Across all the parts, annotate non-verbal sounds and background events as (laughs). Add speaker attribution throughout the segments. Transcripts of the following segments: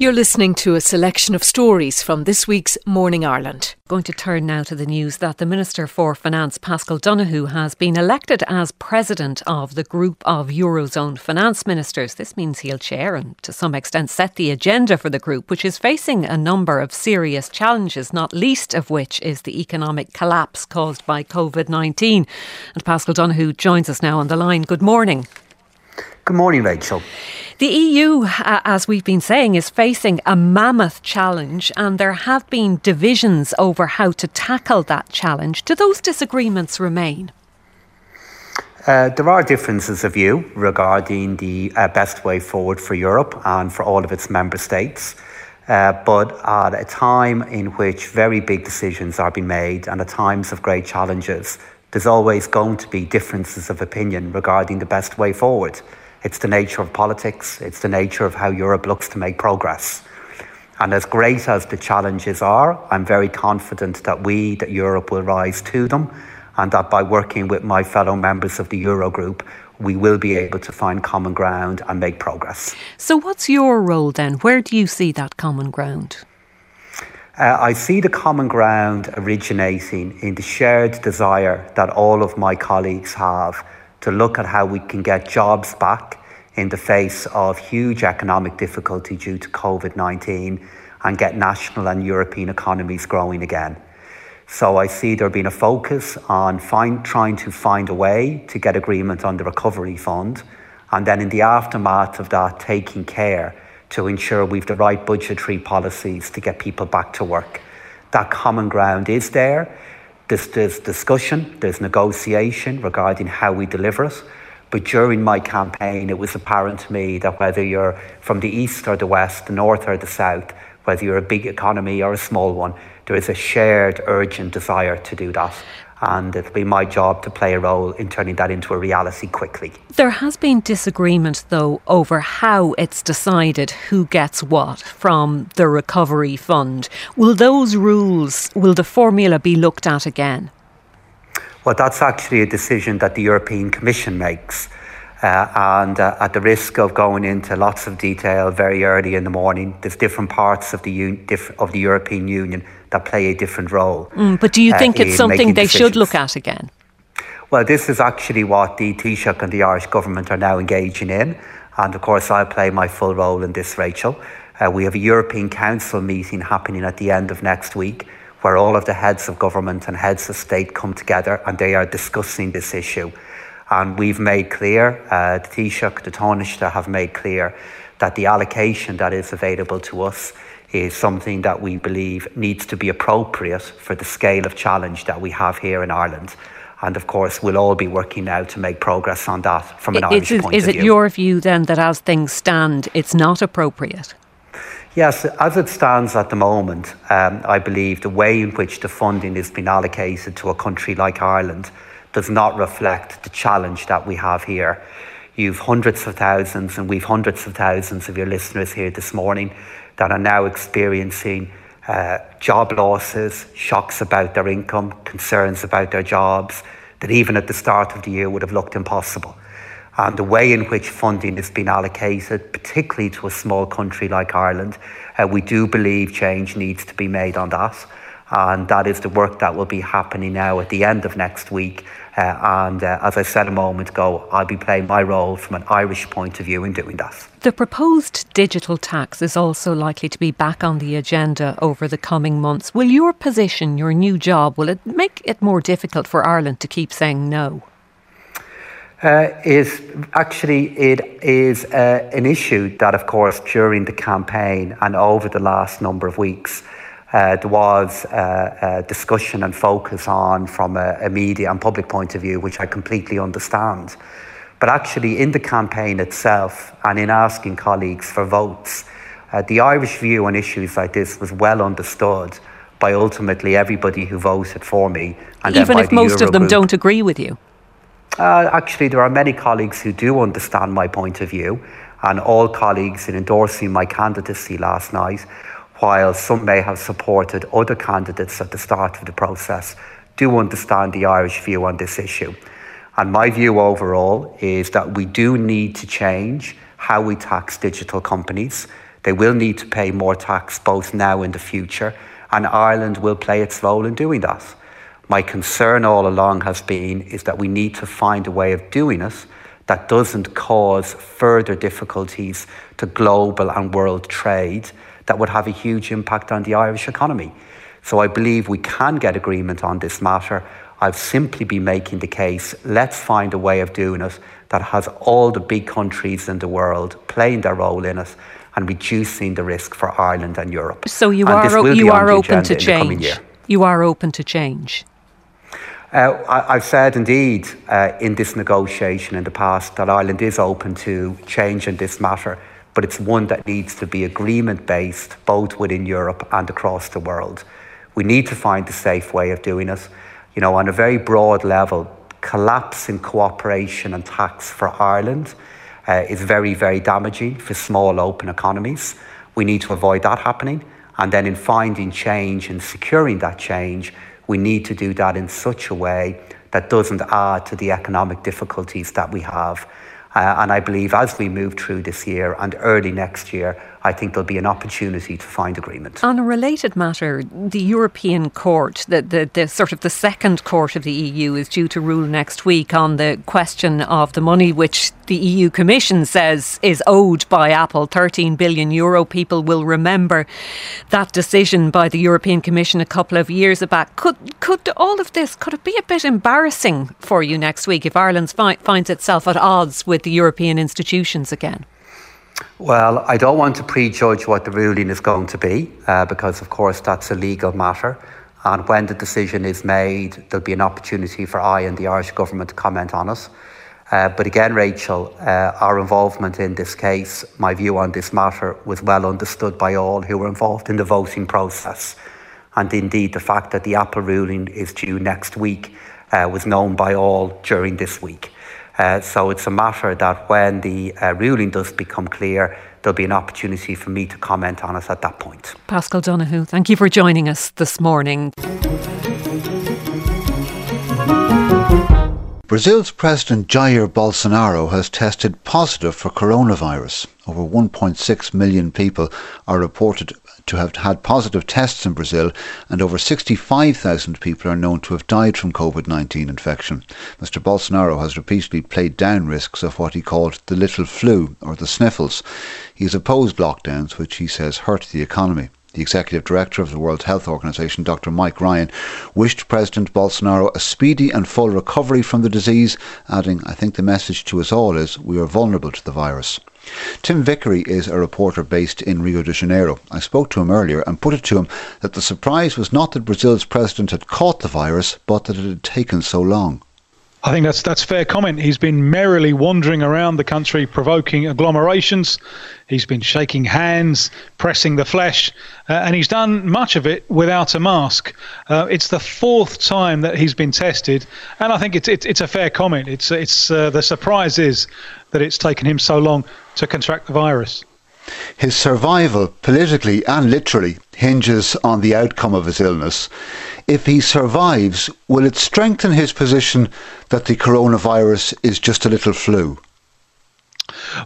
Speaker 1: You're listening to a selection of stories from this week's Morning Ireland.
Speaker 2: Going to turn now to the news that the Minister for Finance, Paschal Donohoe, has been elected as president of the group of Eurozone finance ministers. This means he'll chair and to some extent set the agenda for the group, which is facing a number of serious challenges, not least of which is the economic collapse caused by COVID 19. And Paschal Donohoe joins us now on the line. Good morning.
Speaker 3: Good morning, Rachel.
Speaker 2: The EU, uh, as we've been saying, is facing a mammoth challenge, and there have been divisions over how to tackle that challenge. Do those disagreements remain?
Speaker 3: Uh, there are differences of view regarding the uh, best way forward for Europe and for all of its member states. Uh, but at a time in which very big decisions are being made and at times of great challenges, there's always going to be differences of opinion regarding the best way forward. It's the nature of politics, it's the nature of how Europe looks to make progress. And as great as the challenges are, I'm very confident that we, that Europe will rise to them, and that by working with my fellow members of the Eurogroup, we will be able to find common ground and make progress.
Speaker 2: So, what's your role then? Where do you see that common ground?
Speaker 3: Uh, I see the common ground originating in the shared desire that all of my colleagues have to look at how we can get jobs back in the face of huge economic difficulty due to COVID 19 and get national and European economies growing again. So I see there being a focus on find, trying to find a way to get agreement on the recovery fund, and then in the aftermath of that, taking care to ensure we've the right budgetary policies to get people back to work. That common ground is there. There's, there's discussion, there's negotiation regarding how we deliver it. But during my campaign, it was apparent to me that whether you're from the east or the west, the north or the south, whether you're a big economy or a small one, there is a shared urgent desire to do that and it'll be my job to play a role in turning that into a reality quickly.
Speaker 2: There has been disagreement, though, over how it's decided who gets what from the recovery fund. Will those rules, will the formula be looked at again?
Speaker 3: Well, that's actually a decision that the European Commission makes. Uh, and uh, at the risk of going into lots of detail very early in the morning, there's different parts of the, un- diff- of the European Union that play a different role.
Speaker 2: Mm, but do you uh, think it's something they decisions. should look at again?
Speaker 3: Well, this is actually what the Taoiseach and the Irish government are now engaging in. And of course, I'll play my full role in this, Rachel. Uh, we have a European Council meeting happening at the end of next week where all of the heads of government and heads of state come together and they are discussing this issue. And we've made clear, uh, the Taoiseach, the Taoiseach have made clear that the allocation that is available to us is something that we believe needs to be appropriate for the scale of challenge that we have here in Ireland. And of course, we'll all be working now to make progress on that from an
Speaker 2: is,
Speaker 3: Irish
Speaker 2: is,
Speaker 3: point
Speaker 2: is
Speaker 3: of
Speaker 2: view. Is it your view then that as things stand, it's not appropriate?
Speaker 3: Yes, as it stands at the moment, um, I believe the way in which the funding is being allocated to a country like Ireland does not reflect the challenge that we have here. You've hundreds of thousands, and we've hundreds of thousands of your listeners here this morning that are now experiencing uh, job losses, shocks about their income, concerns about their jobs that even at the start of the year would have looked impossible. And the way in which funding has been allocated, particularly to a small country like Ireland, uh, we do believe change needs to be made on that. And that is the work that will be happening now at the end of next week uh, and uh, as I said a moment ago, I'll be playing my role from an Irish point of view in doing that.
Speaker 2: The proposed digital tax is also likely to be back on the agenda over the coming months. Will your position, your new job, will it make it more difficult for Ireland to keep saying no?
Speaker 3: Uh, is actually it is uh, an issue that, of course, during the campaign and over the last number of weeks, uh, there was uh, discussion and focus on from a, a, media and public point of view, which I completely understand. But actually, in the campaign itself and in asking colleagues for votes, uh, the Irish view on issues like this was well understood by ultimately everybody who voted for me.
Speaker 2: And Even if most Eurogroup. of them don't agree with you?
Speaker 3: Uh, actually, there are many colleagues who do understand my point of view, and all colleagues in endorsing my candidacy last night while some may have supported other candidates at the start of the process, do understand the Irish view on this issue. And my view overall is that we do need to change how we tax digital companies. They will need to pay more tax both now and the future, and Ireland will play its role in doing that. My concern all along has been is that we need to find a way of doing it that doesn't cause further difficulties to global and world trade that would have a huge impact on the Irish economy. So I believe we can get agreement on this matter. I've simply been making the case let's find a way of doing it that has all the big countries in the world playing their role in it and reducing the risk for Ireland and Europe.
Speaker 2: So you and are you are open to change. You are open to change.
Speaker 3: Uh, I, have said indeed uh, in this negotiation in the past that Ireland is open to change in this matter, but it's one that needs to be agreement based both within Europe and across the world. We need to find a safe way of doing it. You know, on a very broad level, collapse in cooperation and tax for Ireland uh, is very, very damaging for small open economies. We need to avoid that happening. And then in finding change and securing that change, we need to do that in such a way that doesn't add to the economic difficulties that we have. Uh, and I believe as we move through this year and early next year, I think there'll be an opportunity to find agreement.
Speaker 2: On a related matter, the European Court, the, the, the, sort of the second court of the EU, is due to rule next week on the question of the money which the EU Commission says is owed by Apple, 13 billion euro. People will remember that decision by the European Commission a couple of years back. Could could all of this could it be a bit embarrassing for you next week if Ireland fi- finds itself at odds with the European institutions again?
Speaker 3: Well, I don't want to prejudge what the ruling is going to be uh, because, of course, that's a legal matter. And when the decision is made, there'll be an opportunity for I and the Irish government to comment on it. Uh, but again, Rachel, uh, our involvement in this case, my view on this matter was well understood by all who were involved in the voting process. And indeed, the fact that the Apple ruling is due next week uh, was known by all during this week. Uh, so it's a matter that when the uh, ruling does become clear, there'll be an opportunity for me to comment on it at that point.
Speaker 2: Paschal Donohoe, thank you for joining us this morning.
Speaker 4: Brazil's President Jair Bolsonaro has tested positive for coronavirus. Over 1.6 million people are reported to have had positive tests in Brazil, and over 65,000 people are known to have died from COVID 19 infection. Mr. Bolsonaro has repeatedly played down risks of what he called the little flu or the sniffles. He has opposed lockdowns, which he says hurt the economy. The executive director of the World Health Organization, Dr. Mike Ryan, wished President Bolsonaro a speedy and full recovery from the disease, adding, I think the message to us all is we are vulnerable to the virus. Tim Vickery is a reporter based in Rio de Janeiro. I spoke to him earlier and put it to him that the surprise was not that Brazil's president had caught the virus, but that it had taken so long.
Speaker 5: I think that's that's fair comment. He's been merrily wandering around the country, provoking agglomerations. He's been shaking hands, pressing the flesh, uh, and he's done much of it without a mask. Uh, it's the fourth time that he's been tested, and I think it's it's, it's a fair comment. It's it's uh, the surprise is that it's taken him so long to contract the virus.
Speaker 4: His survival, politically and literally, hinges on the outcome of his illness. If he survives, will it strengthen his position that the coronavirus is just a little flu?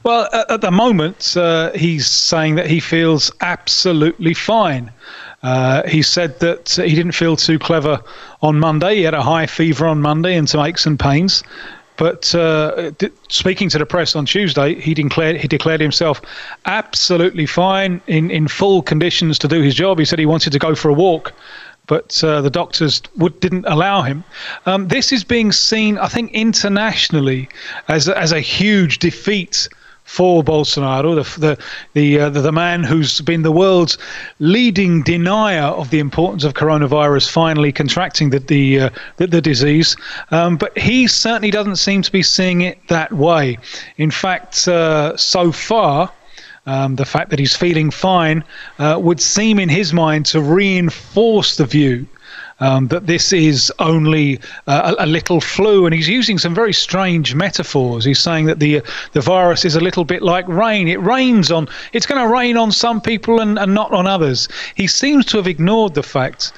Speaker 5: Well, at, the moment, uh, he's saying that he feels absolutely fine. Uh, he said that he didn't feel too clever on Monday. He had a high fever on Monday and some aches and pains. But uh, speaking to the press on Tuesday, he declared he declared himself absolutely fine in, in full conditions to do his job. He said he wanted to go for a walk, but uh, the doctors would, didn't allow him. Um, this is being seen, I think, internationally as as a huge defeat for Bolsonaro, the the the, uh, the, the man who's been the world's leading denier of the importance of coronavirus, finally contracting the the uh, the, the, disease. Um, but he certainly doesn't seem to be seeing it that way. In fact, uh, so far. Um, the fact that he's feeling fine uh, would seem, in his mind, to reinforce the view um, that this is only uh, a, a, little flu, and he's using some very strange metaphors. He's saying that the the virus is a little bit like rain. It rains on, it's going to rain on some people and, and not on others. He seems to have ignored the fact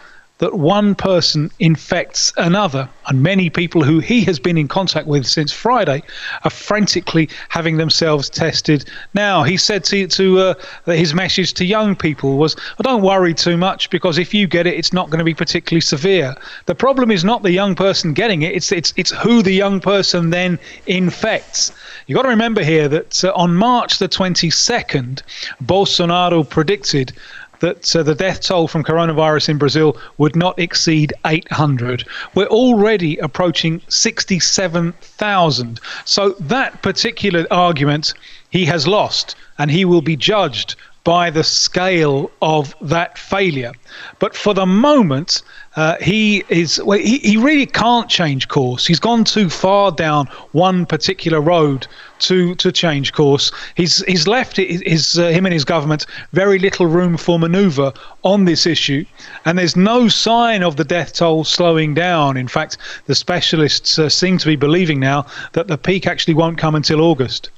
Speaker 5: that one person infects another. And many people who he has been in contact with since Friday are frantically having themselves tested now. He said to, to uh, his message to young people was, well, don't worry too much because if you get it, it's not going to be particularly severe. The problem is not the young person getting it, it's, it's, it's who the young person then infects. You've got to remember here that uh, on March the 22nd, Bolsonaro predicted that uh, the death toll from coronavirus in Brazil would not exceed 800. We're already approaching 67,000. So that particular argument he has lost, and he will be judged by the scale of that failure. But for the moment, uh, he is well, he, he really can't change course. He's gone too far down one particular road to to change course. He's he's left his uh, him and his government very little room for manoeuvre on this issue, and there's no sign of the death toll slowing down. In fact, the specialists uh, seem to be believing now that the peak actually won't come until August.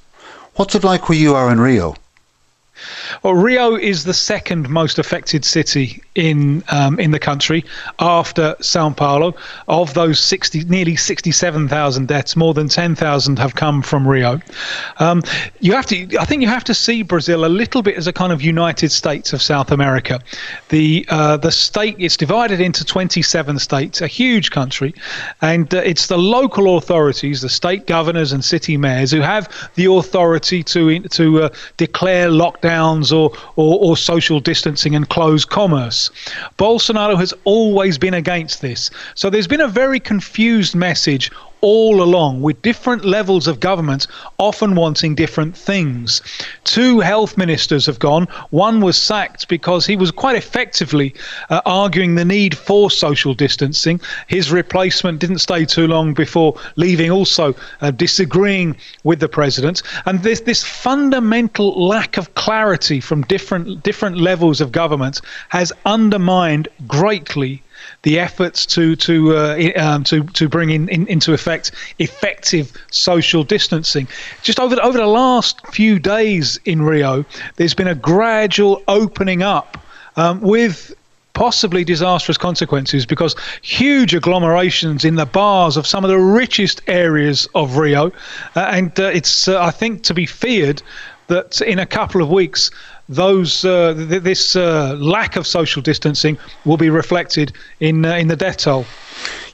Speaker 4: What's it like where you are in Rio?
Speaker 5: Well, Rio is the second most affected city in um, in the country after Sao Paulo. Of those 60, nearly 67,000 deaths, more than 10,000 have come from Rio. Um, you have to, I think, you have to see Brazil a little bit as a kind of United States of South America. The uh, the state it's divided into 27 states, a huge country, and uh, it's the local authorities, the state governors and city mayors, who have the authority to to uh, declare lockdown lockdowns or, or, or social distancing and closed commerce. Bolsonaro has always been against this. So there's been a very confused message all along, with different levels of government often wanting different things. Two health ministers have gone. One was sacked because he was quite effectively uh, arguing the need for social distancing. His replacement didn't stay too long before leaving, also uh, disagreeing with the president. And this this fundamental lack of clarity from different different levels of government has undermined greatly the efforts to to uh, um, to to bring in, in, into effect effective social distancing. Just over the, over the last few days in Rio, there's been a gradual opening up um, with possibly disastrous consequences because huge agglomerations in the bars of some of the richest areas of Rio, uh, and uh, it's uh, I think to be feared that in a couple of weeks those uh, th- this uh, lack of social distancing will be reflected in uh, in the death toll.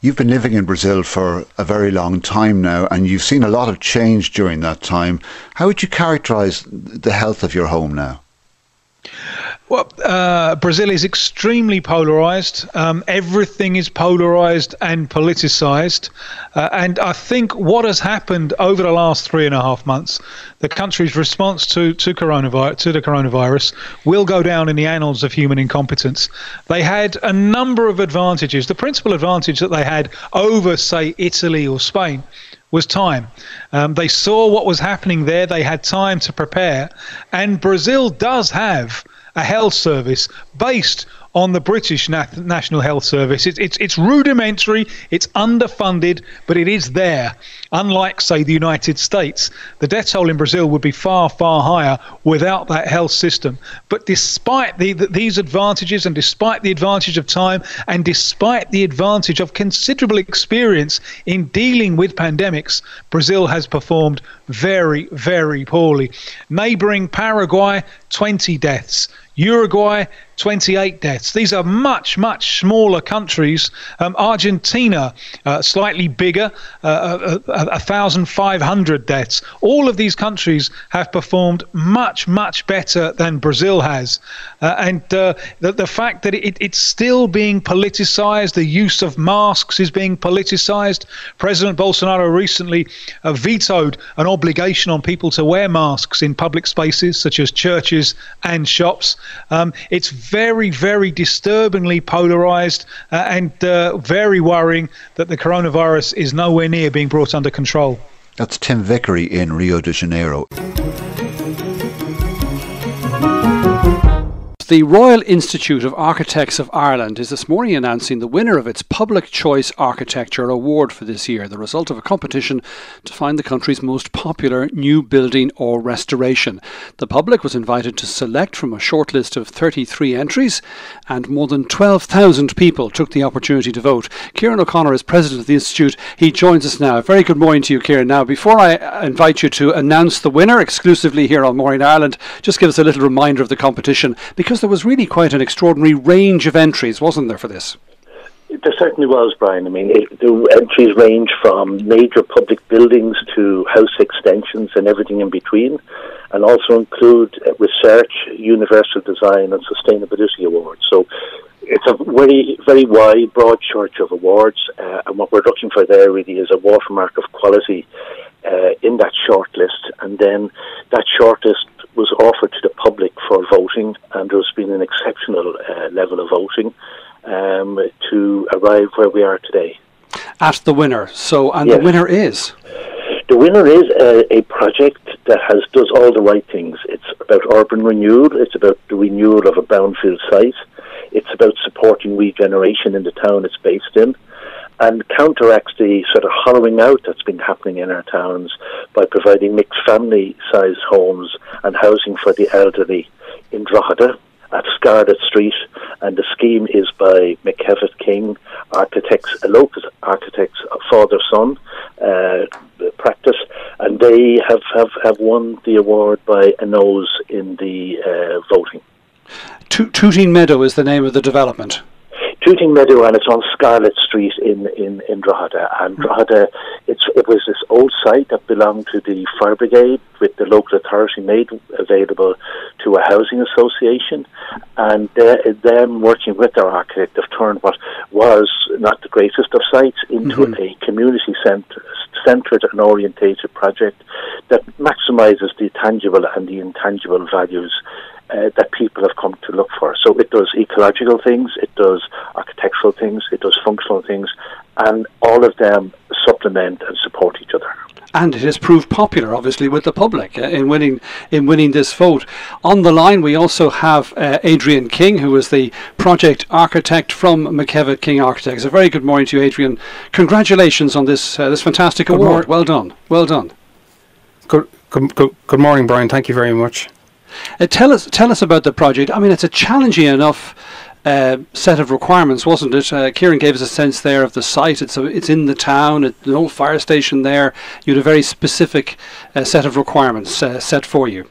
Speaker 4: You've been living in Brazil for a very long time now, and you've seen a lot of change during that time. How would you characterise the health of your home now?
Speaker 5: Well, uh, Brazil is extremely polarized. Um, everything is polarized and politicized. Uh, and I think what has happened over the last three and a half months, the country's response to, to, coronavirus, to the coronavirus will go down in the annals of human incompetence. They had a number of advantages. The principal advantage that they had over, say, Italy or Spain was time. Um, they saw what was happening there. They had time to prepare. And Brazil does have a health service based on the British Nat- National Health Service. It's, it's, it's rudimentary, it's underfunded, but it is there. Unlike, say, the United States, the death toll in Brazil would be far, far higher without that health system. But despite the, the, these advantages, and despite the advantage of time, and despite the advantage of considerable experience in dealing with pandemics, Brazil has performed very, very poorly. Neighboring Paraguay, 20 deaths. Uruguay, 28 deaths. These are much, much smaller countries. Um, Argentina, uh, slightly bigger, uh, 1,500 uh, deaths. All of these countries have performed much, much better than Brazil has. Uh, and uh, the, the fact that it, it's still being politicized, the use of masks is being politicized. President Bolsonaro recently uh, vetoed an obligation on people to wear masks in public spaces such as churches and shops. Um, it's very, very disturbingly polarized uh, and uh, very worrying that the coronavirus is nowhere near being brought under control.
Speaker 4: That's Tim Vickery in Rio de Janeiro.
Speaker 6: The Royal Institute of Architects of Ireland is this morning announcing the winner of its Public Choice Architecture Award for this year, the result of a competition to find the country's most popular new building or restoration. The public was invited to select from a short list of 33 entries, and more than 12,000 people took the opportunity to vote. Kieran O'Connor is president of the Institute. He joins us now. Very good morning to you, Kieran. Now, before I uh, invite you to announce the winner exclusively here on Morning Ireland, just give us a little reminder of the competition because there was really quite an extraordinary range of entries, wasn't there, for this?
Speaker 7: There certainly was, Brian. I mean, it, the entries range from major public buildings to house extensions and everything in between, and also include research, universal design, and sustainability awards. So it's a very, very wide, broad church of awards, uh, and what we're looking for there really is a watermark of quality uh, in that shortlist, and then that shortlist was offered to the public for voting, and there's been an exceptional uh, level of voting um, to arrive where we are today.
Speaker 6: At the winner. So, and yes. the winner is?
Speaker 7: The winner is a, a, project that has does all the right things. It's about urban renewal. It's about the renewal of a brownfield site. It's about supporting regeneration in the town it's based in and counteracts the sort of hollowing out that's been happening in our towns by providing mixed family sized homes and housing for the elderly in Drogheda at Scarlet Street, and the scheme is by McKevitt King Architects, a local architects, father son uh, practice, and they have, have, have won the award by a nose in the uh, voting.
Speaker 6: Tooting Meadow is the name of the development.
Speaker 7: Tooting Meadow, and it's on Scarlet Street in in in Drogheda. And Drogheda, it's it was this old site that belonged to the fire brigade, with the local authority made available to a housing association, and them working with their architect have turned what was not the greatest of sites into mm-hmm. a community centre, centred and orientated project that maximises the tangible and the intangible values uh, that people have come to look for. So it does ecological things, it does architectural things, it does functional things, and all of them supplement and support each other.
Speaker 6: And it has proved popular, obviously, with the public uh, in winning in winning this vote. On the line, we also have uh, Adrian King, who is the project architect from McKevitt King Architects. A very good morning to you, Adrian. Congratulations on this uh, this fantastic good award. Well done. Well done.
Speaker 8: Good, good, good, good morning, Brian. Thank you very much.
Speaker 6: Uh, tell us tell us about the project. I mean, it's a challenging enough uh, set of requirements, wasn't it? Uh, Kieran gave us a sense there of the site. It's a, it's in the town. It's an old fire station there. You had a very specific uh, set of requirements uh, set for you.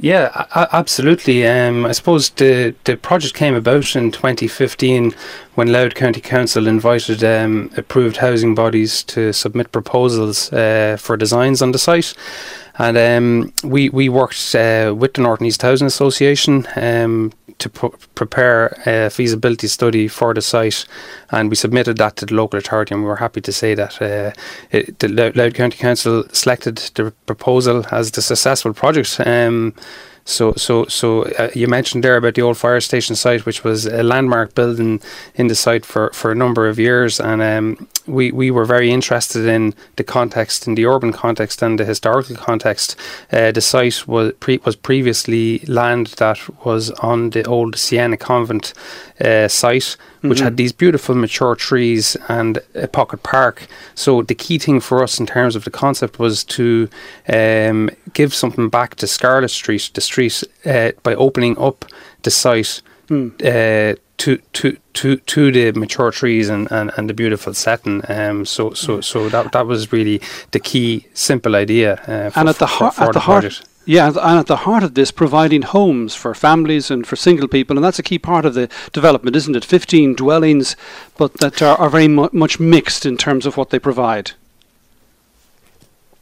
Speaker 8: Yeah, absolutely. Um, I suppose the the project came about in 2015 when Louth County Council invited um, approved housing bodies to submit proposals uh, for designs on the site. And um, we we worked uh, with the North and East Housing Association um, to prepare a feasibility study for the site, and we submitted that to the local authority, and we were happy to say that uh, it, the Louth County Council selected the proposal as the successful project. Um, so, so, so uh, you mentioned there about the old fire station site, which was a landmark building in the site for, for a number of years, and um, we, we were very interested in the context, in the urban context and the historical context. Uh, the site was pre- was previously land that was on the old Siena Convent uh, site, which mm-hmm. had these beautiful mature trees and a pocket park. So the key thing for us in terms of the concept was to um, give something back to Scarlet Street, the street uh, by opening up the site mm. uh, to to to to the mature trees and, and, and the beautiful setting. Um, so so so that that was really the key simple idea. Uh,
Speaker 6: and at the, heart, at the, the heart. Yeah, and at the heart of this, providing homes for families and for single people, and that's a key part of the development, isn't it? 15 dwellings, but that are, are very mu- much mixed in terms of what they provide.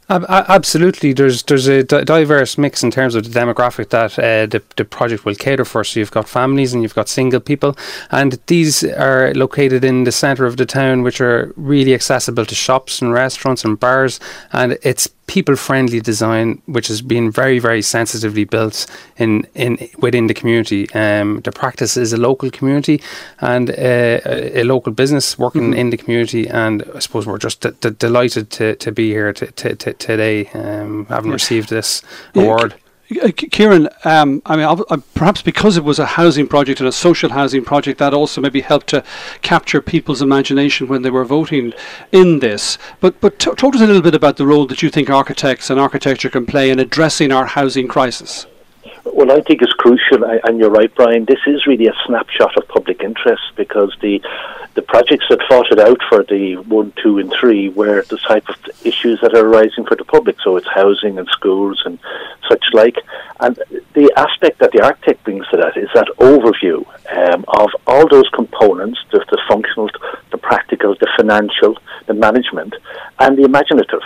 Speaker 8: Absolutely, there's there's a diverse mix in terms of the demographic that uh, the the project will cater for. So you've got families and you've got single people, and these are located in the centre of the town, which are really accessible to shops and restaurants and bars, and it's people-friendly design, which has been very, very sensitively built in, in within the community. Um, the practice is a local community and uh, a, a, local business working mm-hmm. in the community, and I suppose we're just d- d- delighted to, to be here t- t- t- today, um, having yeah. received this award.
Speaker 6: Uh, Kieran, um, I mean, uh, perhaps because it was a housing project and a social housing project, that also maybe helped to capture people's imagination when they were voting in this. But but talk to us a little bit about the role that you think architects and architecture can play in addressing our housing crisis.
Speaker 7: Well, I think it's crucial, and you're right, Brian. This is really a snapshot of public interest because the the projects that fought it out for the one, two, and three were the type of issues that are arising for the public. So it's housing and schools and such like. And the aspect that the architect brings to that is that overview um, of all those components: the, the functional, the practical, the financial, the management, and the imaginative.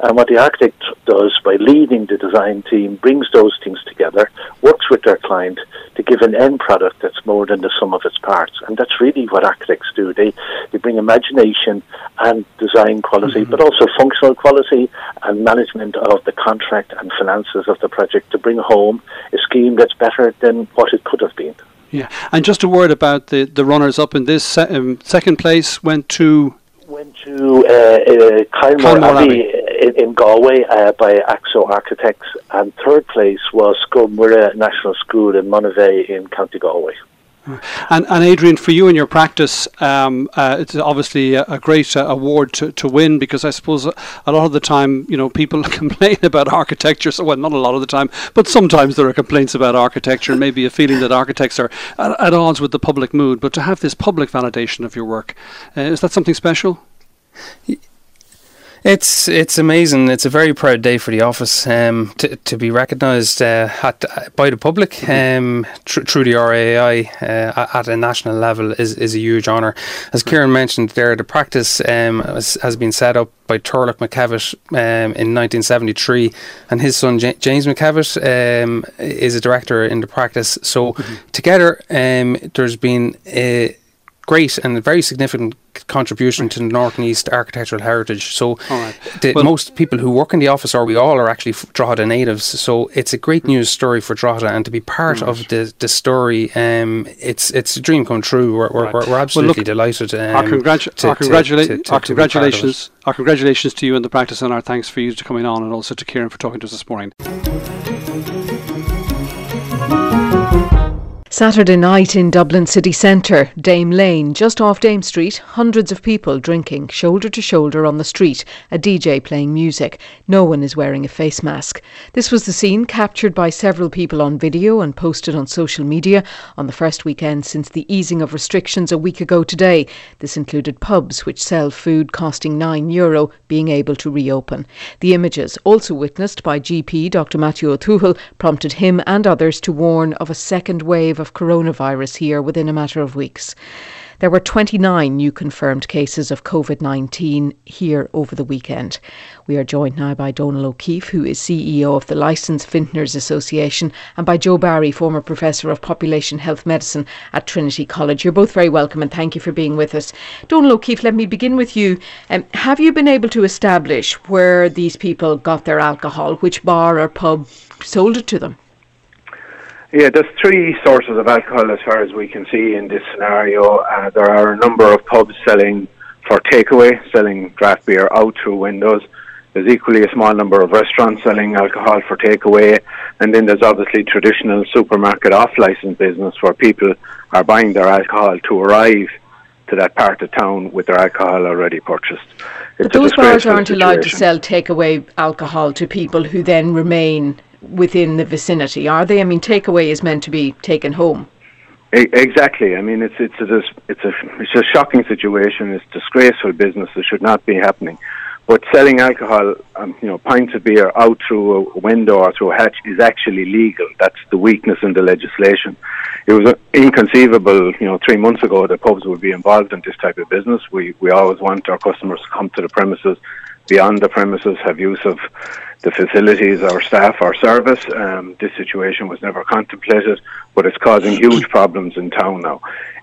Speaker 7: And what the architect does by leading the design team brings those things together, works with their client to give an end product that's more than the sum of its parts. And that's really what architects do. They, they bring imagination and design quality, mm-hmm. but also functional quality and management of the contract and finances of the project to bring home a scheme that's better than what it could have been.
Speaker 6: Yeah, and just a word about the, the runners up in this se- um, second place went to
Speaker 7: went to uh, uh, Abbey, In, in, Galway uh, by AXO Architects, and third place was Scoil National School in Monivea in County Galway.
Speaker 6: And, and Adrian, for you and your practice, um, uh, it's obviously a, a great uh, award to, to win because I suppose a, a, lot of the time, you know, people (laughs) complain about architecture. So, well, not a lot of the time, but sometimes there are complaints about architecture and maybe a feeling that architects are at, at odds with the public mood. But to have this public validation of your work, uh, is that something special?
Speaker 8: It's it's amazing. It's a very proud day for the office um, to to be recognised uh, at, by the public um, tr- through the RAI uh, at a national level is, is a huge honour. As Kieran mentioned, there the practice um, has, has, been set up by Turlough McKevitt um, in 1973, and his son J- James McKevitt um, is a director in the practice. So mm-hmm. together, um, there's been a great and very significant contribution to the North and East architectural heritage. So, right. the, well, most people who work in the office, or we all, are actually Drogheda natives. So, it's a great news story for Drogheda, and to be part right. of the, the story, um, it's it's a dream come true. We're, we're, we're absolutely well, look, delighted. Um,
Speaker 6: our, congratu- to, our, congratula- to, to, our congratulations, our congratulations to you and the practice, and our thanks for you to coming on, and also to Kieran for talking to us this morning.
Speaker 1: Saturday night in Dublin city centre, Dame Lane, just off Dame Street, hundreds of people drinking, shoulder to shoulder on the street, a DJ playing music. No one is wearing a face mask. This was the scene captured by several people on video and posted on social media on the first weekend since the easing of restrictions a week ago today. This included pubs which sell food costing €9 Euro being able to reopen. The images, also witnessed by GP Dr Matthew O'Toole, prompted him and others to warn of a second wave wave of coronavirus here within a matter of weeks. There were 29 new confirmed cases of COVID 19 here over the weekend. We are joined now by Donal O'Keefe, who is CEO of the Licensed Vintners Association, and by Joe Barry, former Professor of Population Health Medicine at Trinity College. You're both very welcome and thank you for being with us. Donal O'Keefe, let me begin with you. Um, have you been able to establish where these people got their alcohol, which bar or pub sold it to them?
Speaker 9: Yeah, there's three sources of alcohol as far as we can see in this scenario. Uh, there are a number of pubs selling for takeaway, selling draft beer out through windows. There's equally a small number of restaurants selling alcohol for takeaway, and then there's obviously traditional supermarket off-license business where people are buying their alcohol to arrive to that part of town with their alcohol already purchased.
Speaker 1: It's but those bars aren't situation. allowed to sell takeaway alcohol to people who then remain within the vicinity, are they? I mean, takeaway is meant to be taken home.
Speaker 9: Exactly. I mean, it's it's a, it's a it's a shocking situation. It's disgraceful business. It should not be happening. But selling alcohol, um, you know, pints of beer out through a window or through a hatch is actually legal. That's the weakness in the legislation. It was inconceivable, you know, three months ago that pubs would be involved in this type of business. We we always want our customers to come to the premises, beyond the premises, have use of the facilities, our staff, our service. Um, this situation was never contemplated, but it's causing huge problems in town now.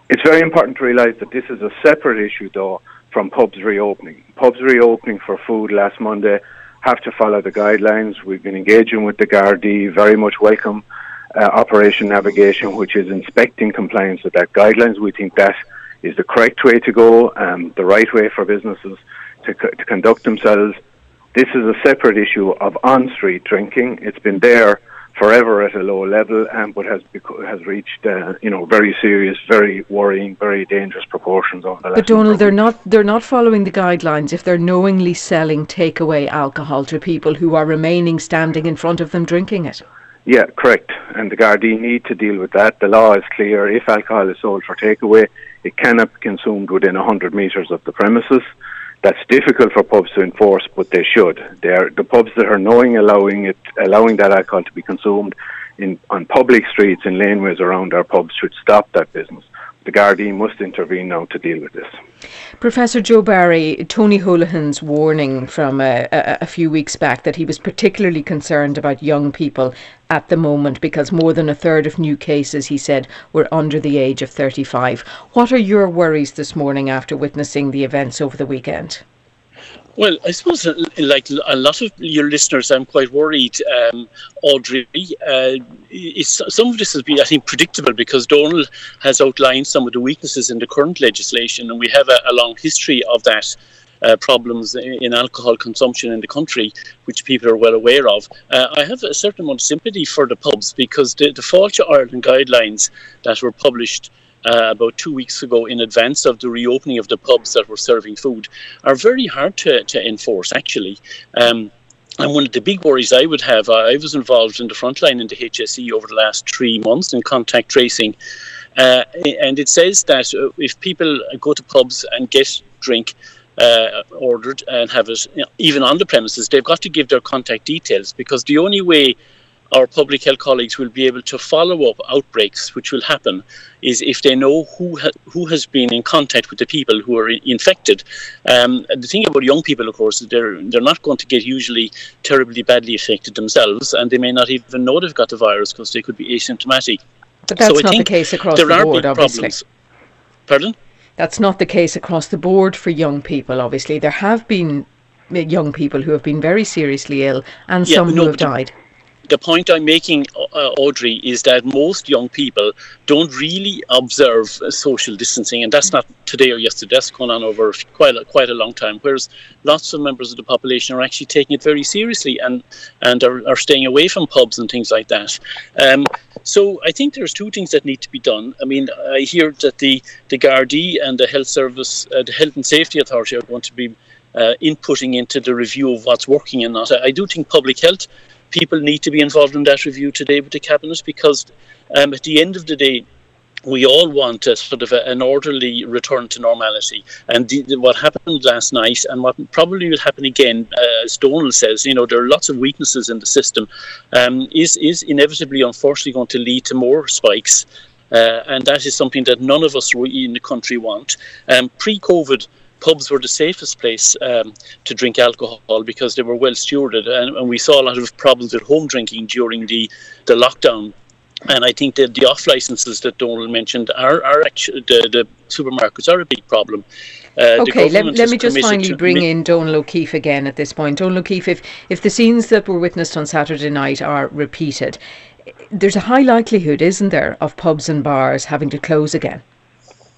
Speaker 9: It's very important to realise that this is a separate issue, though, from pubs reopening. Pubs reopening for food last Monday have to follow the guidelines. We've been engaging with the Gardaí, very much welcome uh, Operation Navigation, which is inspecting compliance with that guidelines. We think that is the correct way to go, um, the right way for businesses to, to conduct themselves this is a separate issue of on street drinking. It's been there forever at a low level, um, but has has reached uh, you know very serious, very worrying, very dangerous proportions over the last.
Speaker 1: But Donal, they're not they're not following the guidelines if they're knowingly selling takeaway alcohol to people who are remaining standing in front of them drinking it.
Speaker 9: Yeah, correct. And the Gardaí need to deal with that. The law is clear. If alcohol is sold for takeaway, it cannot be consumed within 100 metres of the premises. That's difficult for pubs to enforce, but they should. They are the pubs that are knowing allowing it, allowing that alcohol to be consumed in on public streets and laneways around our pubs should stop that business the Gardaí must intervene now to deal with this.
Speaker 1: Professor Joe Barry, Tony Holohan's warning from uh, a, a, a, few weeks back that he was particularly concerned about young people at the moment because more than a third of new cases, he said, were under the age of 35. What are your worries this morning after witnessing the events over the weekend?
Speaker 10: Well, I suppose, uh, like a lot of your listeners, I'm quite worried, um, Audrey. Uh, some of this has been, I think, predictable because Donal has outlined some of the weaknesses in the current legislation, and we have a, a long history of that. Uh, problems in alcohol consumption in the country, which people are well aware of. Uh, I have a certain amount of sympathy for the pubs because the, the Fáilte Ireland guidelines that were published uh, about two weeks ago in advance of the reopening of the pubs that were serving food are very hard to, to enforce, actually. Um, and one of the big worries I would have, I was involved in the front line in the HSE over the last three months in contact tracing. Uh, and it says that uh, if people go to pubs and get drink, uh, ordered and have it you know, even on the premises, they've got to give their contact details because the only way our public health colleagues will be able to follow up outbreaks, which will happen, is if they know who ha- who has been in contact with the people who are infected. Um, the thing about young people, of course, is they're they're not going to get usually terribly badly affected themselves, and they may not even know they've got the virus because they could be asymptomatic.
Speaker 1: But that's so not the case across the board, obviously. Problems.
Speaker 10: Pardon?
Speaker 1: That's not the case across the board for young people. Obviously, there have been young people who have been very seriously ill, and yeah, some who have died
Speaker 10: the point I'm making, uh, Audrey, is that most young people don't really observe social distancing, and that's not today or yesterday. That's gone on over quite a, quite a long time. Whereas lots of members of the population are actually taking it very seriously and and are, are staying away from pubs and things like that. Um, so I think there's two things that need to be done. I mean, I hear that the the Gardaí and the Health Service, uh, the Health and Safety Authority, are going to be uh, inputting into the review of what's working and not. I do think public health people need to be involved in that review today with the cabinet because um, at the end of the day, we all want a sort of a, an orderly return to normality. And the, the, what happened last night, and what probably will happen again, uh, as Donal says, you know, there are lots of weaknesses in the system, um, is is inevitably, unfortunately, going to lead to more spikes. Uh, and that is something that none of us in the country want. Um, pre-COVID, pubs were the safest place um, to drink alcohol because they were well stewarded, and, and, we saw a lot of problems with home drinking during the, the lockdown. And I think that the off licenses that Donal mentioned are, are actually the, the supermarkets are a big problem.
Speaker 1: Uh, okay, let, let me just finally bring in Donal O'Keefe again at this point. Donal O'Keefe, if, if the scenes that were witnessed on Saturday night are repeated, there's a high likelihood, isn't there, of pubs and bars having to close again?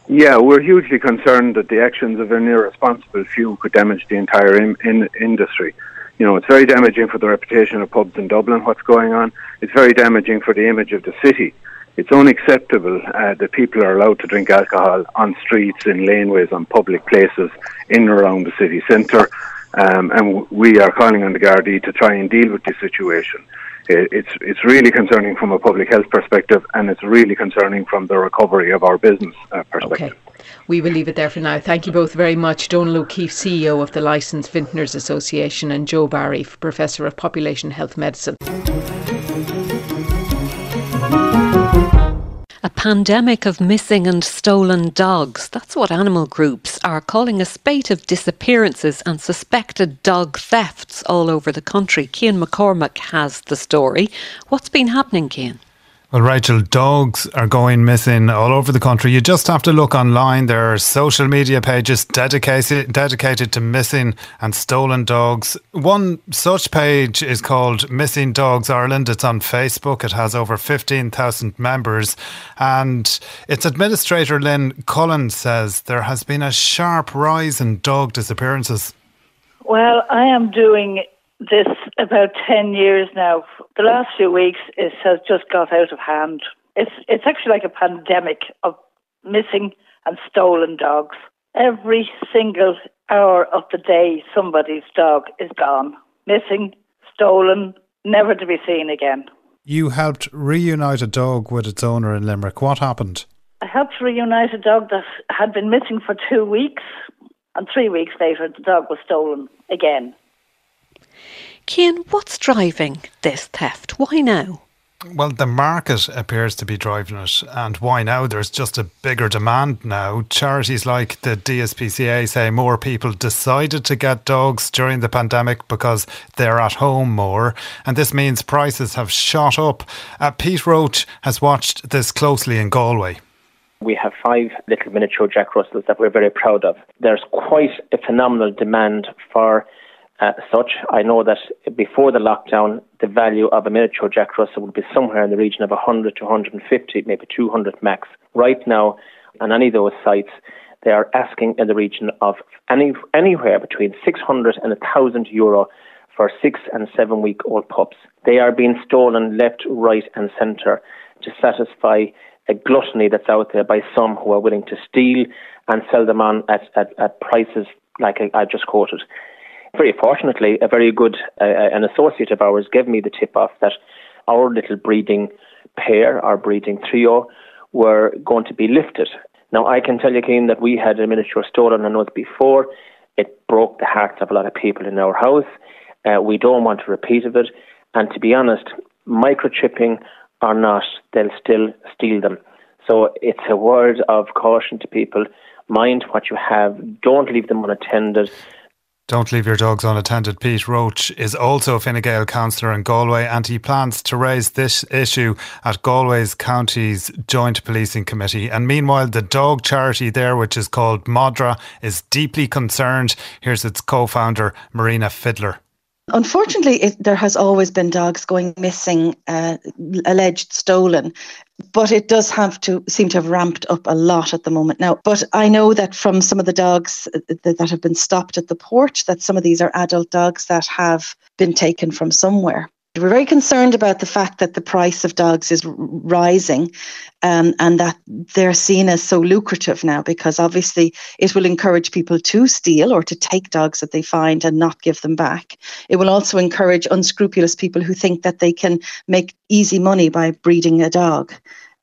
Speaker 9: Yeah, we're hugely concerned that the actions of an irresponsible few could damage the entire in, in industry. You know, it's very damaging for the reputation of pubs in Dublin, what's going on. It's very damaging for the image of the city. It's unacceptable uh, that people are allowed to drink alcohol on streets, in laneways, on public places, in and around the city centre. Um, and we are calling on the Gardaí to try and deal with this situation it's it's really concerning from a public health perspective, and it's really concerning from the recovery of our business uh, perspective.
Speaker 1: Okay. We will leave it there for now. Thank you both very much. Donal O'Keefe, CEO of the Licensed Vintners Association, and Joe Barry, Professor of Population Health Medicine.
Speaker 2: A pandemic of missing and stolen dogs. That's what animal groups are calling a spate of disappearances and suspected dog thefts all over the country. Cian McCormack has the story. What's been happening, Cian?
Speaker 11: Well, Rachel, dogs are going missing all over the country. You just have to look online. There are social media pages dedicated dedicated to missing and stolen dogs. One such page is called Missing Dogs Ireland. It's on Facebook. It has over 15,000 members. And its administrator, Lynn Cullen, says there has been a sharp rise in dog disappearances.
Speaker 12: Well, I am doing this about 10 years now. The last few weeks, it has just got out of hand. It's, it's actually like a pandemic of missing and stolen dogs. Every single hour of the day, somebody's dog is gone, missing, stolen, never to be seen again.
Speaker 11: You helped reunite a dog with its owner in Limerick. What happened?
Speaker 12: I helped reunite a dog that had been missing for two weeks, and three weeks later, the dog was stolen again.
Speaker 2: Cian, what's driving this theft? Why now?
Speaker 11: Well, the market appears to be driving it. And why now? There's just a bigger demand now. Charities like the DSPCA say more people decided to get dogs during the pandemic because they're at home more. And this means prices have shot up. Uh, Pete Roach has watched this closely in Galway.
Speaker 13: We have five little miniature Jack Russells that we're very proud of. There's quite a phenomenal demand for uh, such. I know that before the lockdown, the value of a miniature Jack Russell would be somewhere in the region of 100 to 150, maybe 200 max. Right now, on any of those sites, they are asking in the region of any, anywhere between 600 and 1,000 euro for six and seven week old pups. They are being stolen left, right, and centre to satisfy a gluttony that's out there by some who are willing to steal and sell them on at, at, at prices like I, I just quoted very fortunately, a very good uh, an associate of ours gave me the tip off that our little breeding pair, our breeding trio, were going to be lifted. Now, I can tell you, Cian, that we had a miniature stolen on us before. It broke the hearts of a lot of people in our house. Uh, we don't want a repeat of it. And to be honest, microchipping or not, they'll still steal them. So it's a word of caution to people. Mind what you have. Don't leave them unattended.
Speaker 11: Don't leave your dogs unattended. Pete Roach is also Fine Gael councillor in Galway and he plans to raise this issue at Galway's County's Joint Policing Committee. And meanwhile, the dog charity there, which is called Madra, is deeply concerned. Here's its co founder, Marina Fiddler.
Speaker 14: Unfortunately, it, there has always been dogs going missing, uh, alleged stolen, but it does have to seem to have ramped up a lot at the moment now. But I know that from some of the dogs that, that have been stopped at the port, that some of these are adult dogs that have been taken from somewhere. We're very concerned about the fact that the price of dogs is rising um, and that they're seen as so lucrative now because obviously it will encourage people to steal or to take dogs that they find and not give them back. It will also encourage unscrupulous people who think that they can make easy money by breeding a dog.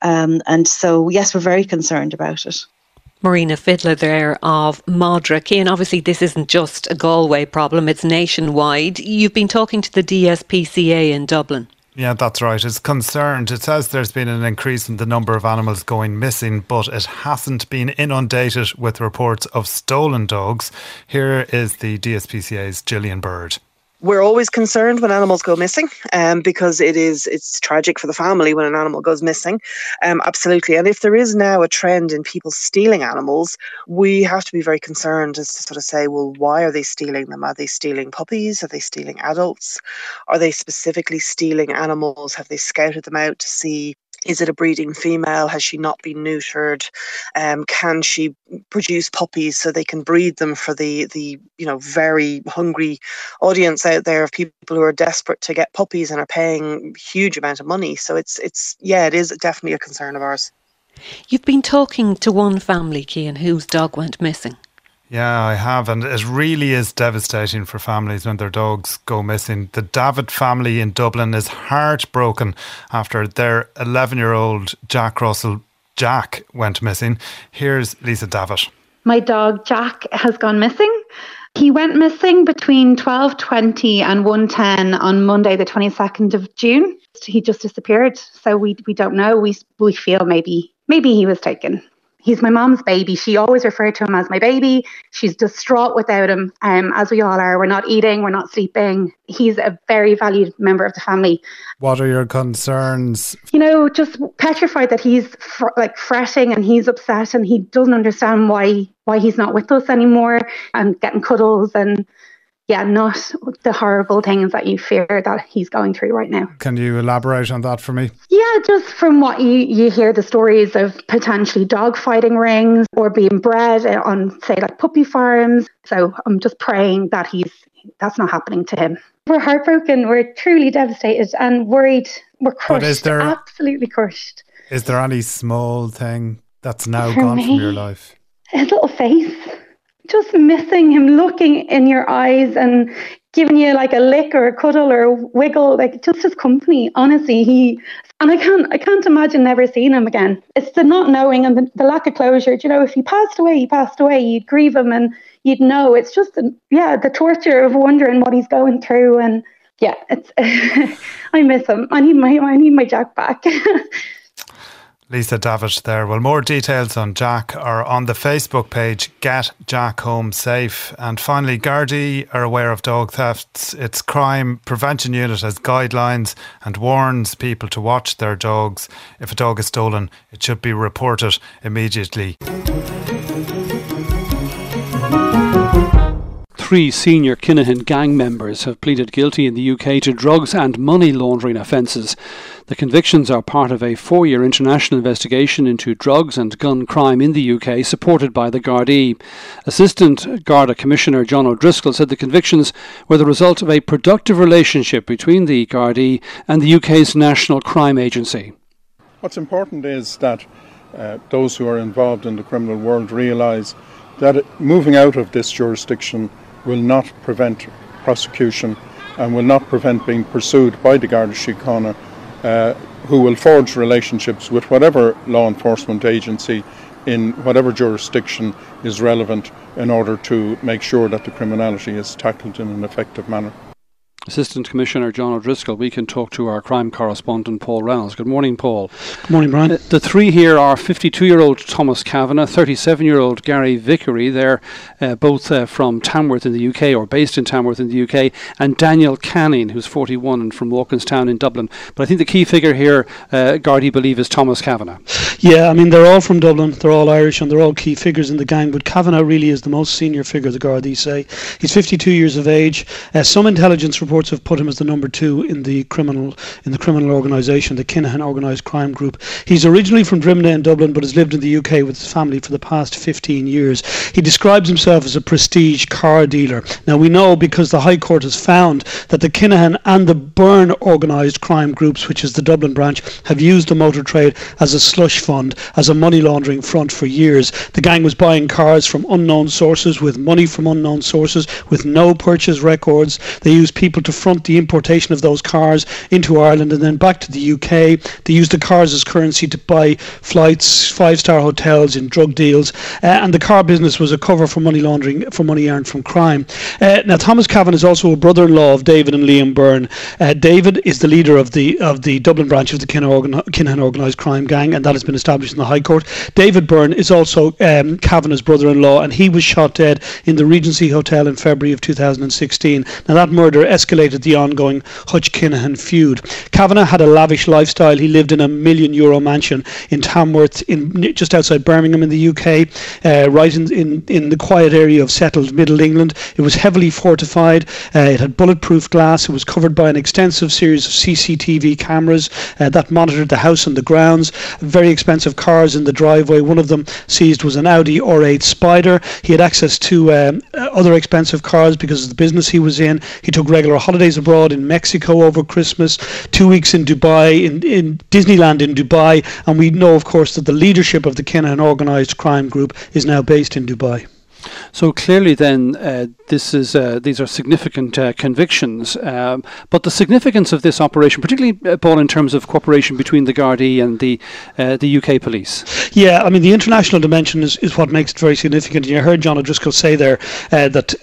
Speaker 14: Um, and so, yes, we're very concerned about it.
Speaker 2: Marina Fiddler there of Madra. and obviously this isn't just a Galway problem, it's nationwide. You've been talking to the DSPCA in Dublin.
Speaker 11: Yeah, that's right. It's concerned. It says there's been an increase in the number of animals going missing, but it hasn't been inundated with reports of stolen dogs. Here is the DSPCA's Gillian Bird
Speaker 15: we're always concerned when animals go missing um, because it is it's tragic for the family when an animal goes missing. Um, absolutely. And if there is now a trend in people stealing animals we have to be very concerned as to sort of say well why are they stealing them? Are they stealing puppies? Are they stealing adults? Are they specifically stealing animals? Have they scouted them out to see is it a breeding female? Has she not been neutered? Um, can she produce puppies so they can breed them for the the you know very hungry audience out there of people who are desperate to get puppies and are paying huge amount of money? So it's it's yeah, it is definitely a concern of ours.
Speaker 2: You've been talking to one family, Cian, whose dog went missing.
Speaker 11: Yeah, I have. And it really is devastating for families when their dogs go missing. The Davitt family in Dublin is heartbroken after their 11 year old Jack Russell, Jack, went missing. Here's Lisa Davitt.
Speaker 16: My dog, Jack, has gone missing. He went missing between 12.20 and 1.10 on Monday, the 22nd of June. He just disappeared. So we, we don't know. We, we feel maybe maybe he was taken he's my mom's baby. She always referred to him as my baby. She's distraught without him, um, as we all are. We're not eating, we're not sleeping. He's a very valued member of the family.
Speaker 11: What are your concerns?
Speaker 16: You know, just petrified that he's fr- like fretting and he's upset and he doesn't understand why why he's not with us anymore and getting cuddles and yeah, not the horrible things that you fear that he's going through right now.
Speaker 11: Can you elaborate on that for me?
Speaker 16: Yeah, just from what you, you hear the stories of potentially dog fighting rings or being bred on, say, like puppy farms. So I'm just praying that he's that's not happening to him. We're heartbroken. We're truly devastated and worried. We're crushed. is there, absolutely crushed.
Speaker 11: Is there any small thing that's now For gone me, from your life?
Speaker 16: His little face. Just missing him looking in your eyes and giving you like a lick or a cuddle or a wiggle, like just his company. Honestly, he and I can't I can't imagine never seeing him again. It's the not knowing and the, the lack of closure. you know, if he passed away, he passed away. You'd grieve him and you'd know. It's just yeah, the torture of wondering what he's going through and yeah, it's (laughs) I miss him. I need my I need my Jack back. (laughs)
Speaker 11: Lisa Davitt there. Well, more details on Jack are on the Facebook page Get Jack Home Safe. And finally, Gardaí are aware of dog thefts. Its crime prevention unit has guidelines and warns people to watch their dogs. If a dog is stolen, it should be reported immediately.
Speaker 6: Three senior Kinahan gang members have pleaded guilty in the UK to drugs and money laundering offences. The convictions are part of a four year international investigation into drugs and gun crime in the UK, supported by the Gardaí. Assistant Garda Commissioner John O'Driscoll said the convictions were the result of a productive relationship between the Gardaí and the UK's National Crime Agency.
Speaker 17: What's important is that uh, those who are involved in the criminal world realise that moving out of this jurisdiction will not prevent prosecution and will not prevent being pursued by the Garda Síochána, uh, who will forge relationships with whatever law enforcement agency in whatever jurisdiction is relevant in order to make sure that the criminality is tackled in an effective manner.
Speaker 6: Assistant Commissioner John O'Driscoll, we can talk to our crime correspondent Paul Reynolds. Good morning, Paul.
Speaker 18: Good morning, Brian.
Speaker 6: Uh, the three here are 52 year old Thomas Kavanagh, 37 year old Gary Vickery. They're uh, both uh, from Tamworth in the UK or based in Tamworth in the UK, and Daniel Canning, who's 41 and from Walkinstown in Dublin. But I think the key figure here, uh, Gardaí believe, is Thomas Kavanagh.
Speaker 18: Yeah, I mean, they're all from Dublin, they're all Irish, and they're all key figures in the gang. But Kavanagh really is the most senior figure, the Gardaí say. He's 52 years of age. Uh, some intelligence reports have put him as the number two in the criminal in the criminal organisation, the Kinahan Organised Crime Group. He's originally from Drimnagh in Dublin, but has lived in the UK with his family for the past 15 years. He describes himself as a prestige car dealer. Now we know because the High Court has found that the Kinahan and the Byrne Organised Crime Groups, which is the Dublin branch, have used the motor trade as a slush fund, as a money laundering front for years. The gang was buying cars from unknown sources with money from unknown sources with no purchase records. They used people to front the importation of those cars into Ireland and then back to the UK. They used the cars as currency to buy flights, five star hotels, and drug deals. Uh, and the car business was a cover for money laundering, for money earned from crime. Uh, now, Thomas Kavanagh is also a brother in law of David and Liam Byrne. Uh, David is the leader of the of the Dublin branch of the Kinahan Organised Crime Gang, and that has been established in the High Court. David Byrne is also um, Kavanagh's brother in law, and he was shot dead in the Regency Hotel in February of 2016. Now, that murder escalated the ongoing Hutch Kinahan feud. Kavanagh had a lavish lifestyle. He lived in a million euro mansion in Tamworth, in just outside Birmingham in the UK, uh, right in, in, in the quiet area of settled Middle England. It was heavily fortified. Uh, it had bulletproof glass. It was covered by an extensive series of CCTV cameras uh, that monitored the house and the grounds. Very expensive cars in the driveway. One of them seized was an Audi R8 Spider. He had access to um, other expensive cars because of the business he was in. He took regular holidays abroad in Mexico over Christmas, two weeks in Dubai, in, in Disneyland in Dubai, and we know, of course, that the leadership of the Kinahan organised crime group is now based in Dubai.
Speaker 6: So clearly, then, uh, this is uh, these are significant uh, convictions. Um, but the significance of this operation, particularly uh, Paul, in terms of cooperation between the Gardaí and the uh, the UK police.
Speaker 18: Yeah, I mean the international dimension is, is what makes it very significant. And you heard John O'Driscoll say there that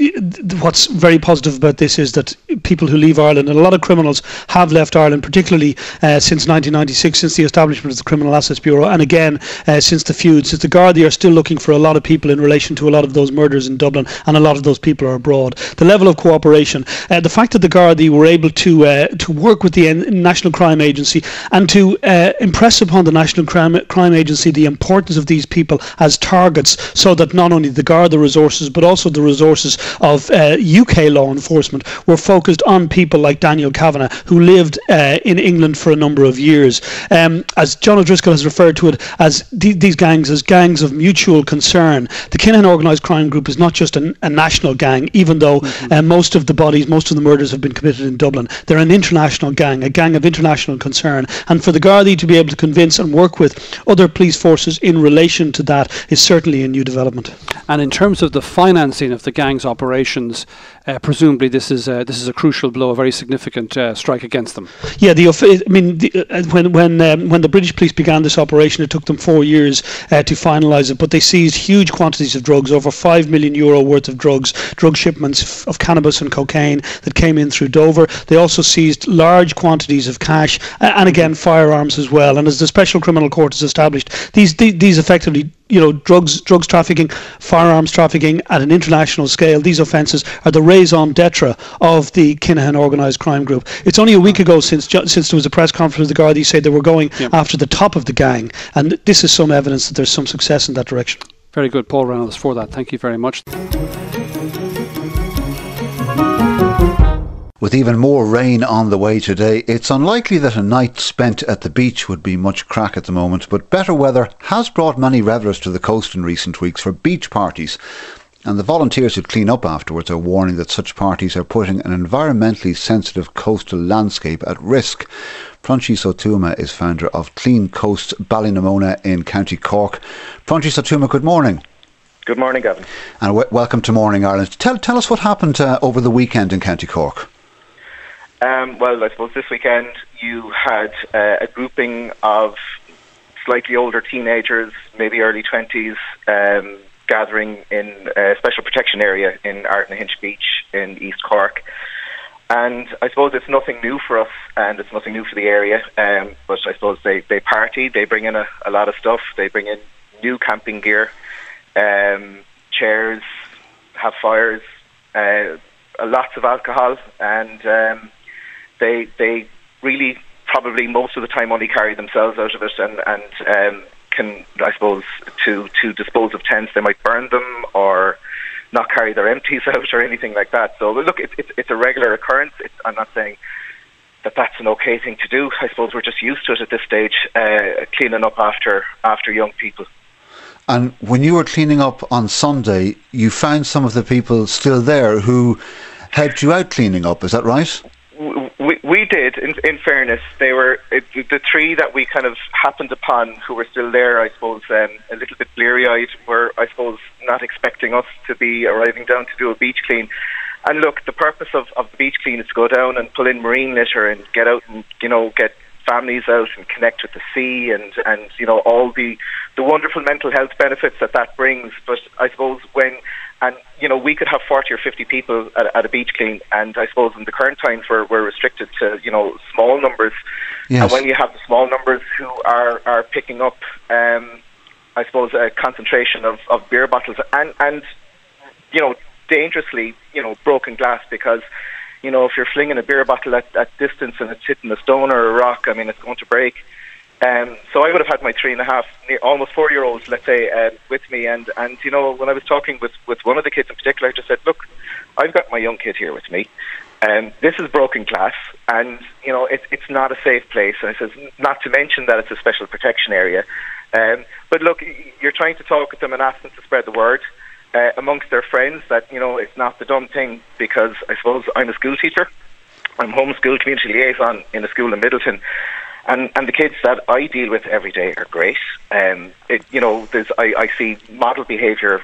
Speaker 18: what's very positive about this is that people who leave Ireland and a lot of criminals have left Ireland, particularly since 1996, since the establishment of the Criminal Assets Bureau, and again since the feud, since the Gardaí are still looking for a lot of people in relation to a lot of those murders in Dublin, and a lot of those people are abroad. The level of cooperation, uh, the fact that the Gardaí were able to uh, to work with the National Crime Agency and to uh, impress upon the National Crime, Crime Agency the importance of these people as targets, so that not only the Garda resources but also the resources of UK uh, law enforcement were focused on people like Daniel Kavanagh, who lived uh, in England for a number of years. Um, as John O'Driscoll has referred to it as th- these gangs as gangs of mutual concern. The Kinahan Organised Crime Group is not just an, a national gang, even though mm-hmm. uh, most of the bodies, most of the murders have been committed in Dublin. They're an international gang, a gang of international concern. And for the Gardaí to be able to convince and work with other police forces in relation to that is certainly a new development.
Speaker 6: And in terms of the financing of the gang's operations, uh, presumably this is uh, this is a crucial blow, a very significant uh, strike against them.
Speaker 18: Yeah, the I mean, the, uh, when when um, when the British police began this operation, it took them four years uh, to finalise it, but they seized huge quantities of drugs, over five million euro worth of drugs, drug shipments of cannabis and cocaine that came in through Dover. They also seized large quantities of cash and again firearms as well. And as the Special Criminal Court has established, these these effectively you know, drugs, drugs trafficking, firearms trafficking at an international scale. These offences are the raison d'etre of the Kinahan organised crime group. It's only a week ago since since there was a press conference. with The Gardaí said they were going yep. after the top of the gang, and this is some evidence that there's some success in that direction.
Speaker 6: Very good, Paul Reynolds, for that. Thank you very much.
Speaker 4: With even more rain on the way today, it's unlikely that a night spent at the beach would be much crack at the moment, but better weather has brought many revellers to the coast in recent weeks for beach parties. And the volunteers who clean up afterwards are warning that such parties are putting an environmentally sensitive coastal landscape at risk. Proinsias Ó Tuama is founder of Clean Coast Ballynamona in County Cork. Proinsias Ó Tuama, good morning.
Speaker 19: Good morning, Gavin.
Speaker 4: And w- welcome to Morning Ireland. Tell, tell us what happened uh, over the weekend in County Cork.
Speaker 19: Um, well, I suppose this weekend you had uh, a grouping of slightly older teenagers, maybe early 20s, um, gathering in a special protection area in Ardnahinch Beach in East Cork. And I suppose it's nothing new for us and it's nothing new for the area. Um, but I suppose they, they party, they bring in a, a lot of stuff, they bring in new camping gear, um, chairs, have fires, uh, lots of alcohol, and um, they they really probably most of the time only carry themselves out of it and and um, can I suppose to to dispose of tents they might burn them or not carry their empties (laughs) out or anything like that. So look, it's it's, it's a regular occurrence. It's, I'm not saying that that's an okay thing to do. I suppose we're just used to it at this stage, uh, cleaning up after after young people.
Speaker 4: And when you were cleaning up on Sunday, you found some of the people still there who helped you out cleaning up. Is that right?
Speaker 19: Did. In, in fairness, they were it, the three that we kind of happened upon who were still there. I suppose um, a little bit bleary-eyed. Were I suppose not expecting us to be arriving down to do a beach clean. And look, the purpose of, of the beach clean is to go down and pull in marine litter and get out and you know get families out and connect with the sea and and you know all the the wonderful mental health benefits that that brings. But I suppose when and you know we could have 40 or 50 people at, at, a beach clean and i suppose in the current times we're, we're restricted to you know small numbers yes. and when you have the small numbers who are are picking up um, i suppose a concentration of, of beer bottles and and you know dangerously you know broken glass because you know if you're flinging a beer bottle at, at distance and it's hitting a stone or a rock i mean it's going to break um, so I would have had my three and a half, almost four year olds, let's say, uh, with me. And, and, you know, when I was talking with, with one of the kids in particular, I just said, look, I've got my young kid here with me. Um, this is broken glass, and, you know, it, it's not a safe place. And I says, not to mention that it's a special protection area. Um, but look, you're trying to talk with them and ask them to spread the word. Uh, amongst their friends that you know it's not the dumb thing because I suppose I'm a school teacher. I'm homeschool community liaison in a school in Midleton, and and the kids that I deal with every day are great. Um, it, you know, there's I, I see model behaviour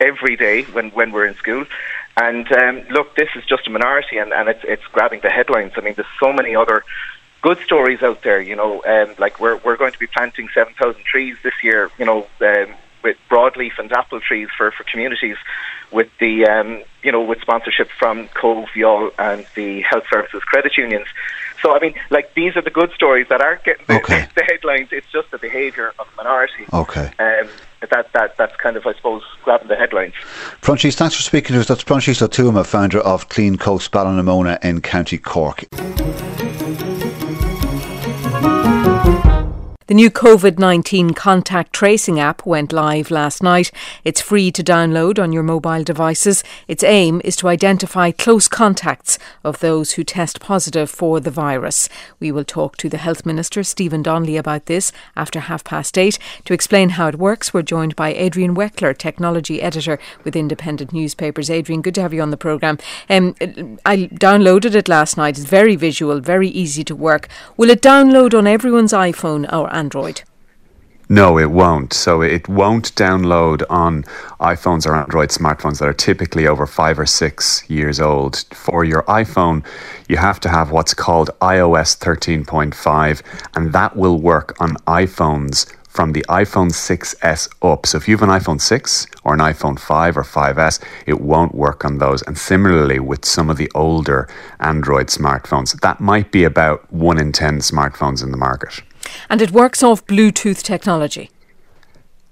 Speaker 19: every day when when we're in school. And um, look, this is just a minority, and, and it's it's grabbing the headlines. I mean, there's so many other good stories out there. You know, um, like we're we're going to be planting seven thousand trees this year. You know, um, with broadleaf and apple trees for for communities, with the um, you know with sponsorship from Cobh, Youghal, and the Health Services Credit Unions. So I mean, like these are the good stories that aren't getting the, okay. (laughs) the headlines. It's just the behaviour of the minority.
Speaker 4: Okay.
Speaker 19: Um, that, that that's kind of I suppose grabbing the headlines.
Speaker 4: Proinsias, thanks for speaking to us. That's Ó Tuama, founder of Clean Coast Ballynamona in County Cork.
Speaker 2: The
Speaker 1: new COVID 19 contact tracing app went live last night. It's free to download on your mobile devices. Its aim is to identify close contacts of those who test positive for the virus. We will talk to the Health Minister, Stephen Donnelly, about this after half past eight. To explain how it works, we're joined by Adrian Weckler, Technology Editor with Independent Newspapers. Adrian, good to have you on the programme. Um, I downloaded it last night. It's very visual, very easy to work. Will it download on everyone's iPhone or Android?
Speaker 20: No, it won't. So it won't download on iPhones or Android smartphones that are typically over five or six years old. For your iPhone, you have to have what's called iOS 13.5, and that will work on iPhones from the iPhone 6S up. So if you have an iPhone 6 or an iPhone 5 or 5S, it won't work on those. And similarly with some of the older Android smartphones, that might be about 1 in 10 smartphones in the market.
Speaker 1: And it works off Bluetooth technology.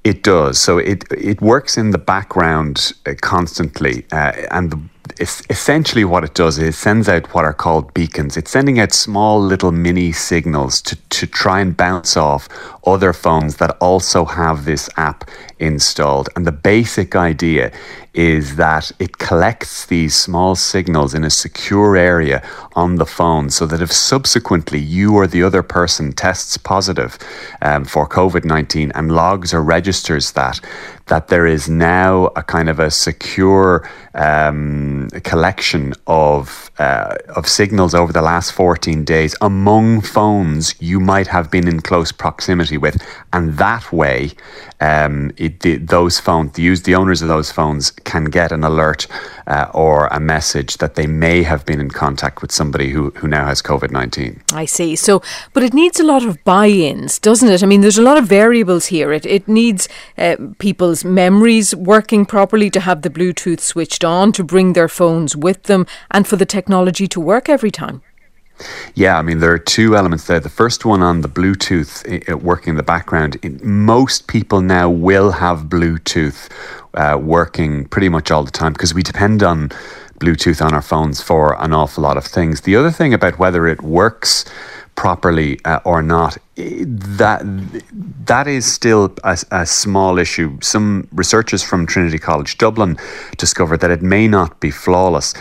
Speaker 20: It does. So it it works in the background uh, constantly, uh, and the essentially what it does is sends out what are called beacons. It's sending out small little mini signals to, to try and bounce off other phones that also have this app installed. And the basic idea is that it collects these small signals in a secure area on the phone so that if subsequently you or the other person tests positive um, for COVID 19 and logs or registers that, that there is now a kind of a secure um, collection of uh, of signals over the last 14 days among phones you might have been in close proximity with, and that way, um, it, the, those phones, the, use, the owners of those phones can get an alert uh, or a message that they may have been in contact with somebody who, who now has COVID 19.
Speaker 1: I see. So, but it needs a lot of buy ins, doesn't it? I mean, there's a lot of variables here. It, it needs uh, people's memories working properly to have the Bluetooth switched on, to bring their phones with them, and for the technology to work every time.
Speaker 20: Yeah, I mean, there are two elements there. The first one on the Bluetooth working in the background. Most people now will have Bluetooth uh, working pretty much all the time because we depend on Bluetooth on our phones for an awful lot of things. The other thing about whether it works properly uh, or not that that is still a, a, small issue some researchers from Trinity College Dublin discovered that it may not be flawless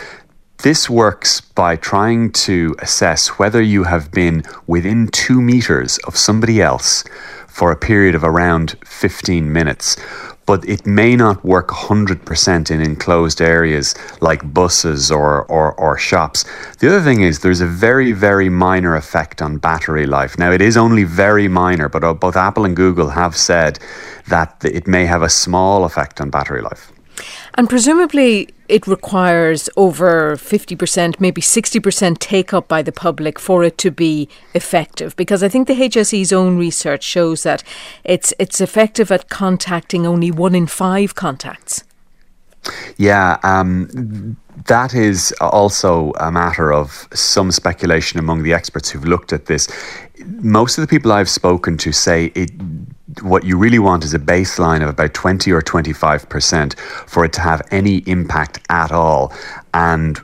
Speaker 20: this works by trying to assess whether you have been within two meters of somebody else for a period of around 15 minutes. But it may not work 100% in enclosed areas like buses or, or, or shops. The other thing is there's a very, very minor effect on battery life. Now, it is only very minor, but uh, both Apple and Google have said that it may have a small effect on battery life.
Speaker 1: And presumably, it requires over 50%, maybe 60% take up by the public for it to be effective. Because I think the HSE's own research shows that it's, it's effective at contacting only one in five contacts.
Speaker 20: Yeah, um, that is also a matter of some speculation among the experts who've looked at this. Most of the people I've spoken to say it what you really want is a baseline of about 20 or 25% for it to have any impact at all. And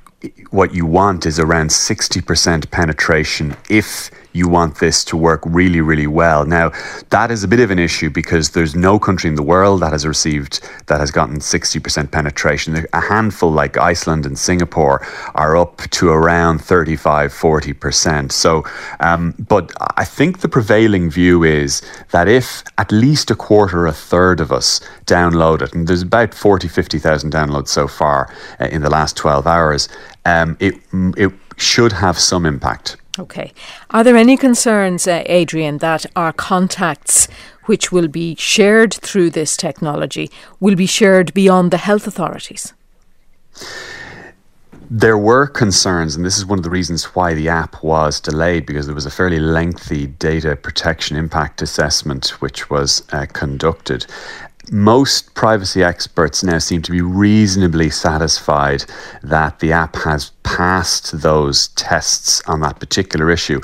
Speaker 20: what you want is around 60% penetration if you want this to work really, really well. Now, that is a bit of an issue because there's no country in the world that has received, that has gotten 60% penetration. A handful like Iceland and Singapore are up to around 35, 40%. So, um, but I think the prevailing view is that if at least a quarter, a third of us download it, and there's about 40, 50,000 downloads so far uh, in the last 12 hours, um, it, it should have some impact.
Speaker 1: Okay. Are there any concerns, uh, Adrian, that our contacts, which will be shared through this technology, will be shared beyond the health authorities?
Speaker 20: There were concerns, and this is one of the reasons why the app was delayed because there was a fairly lengthy data protection impact assessment which was uh, conducted most privacy experts now seem to be reasonably satisfied that the app has passed those tests on that particular issue.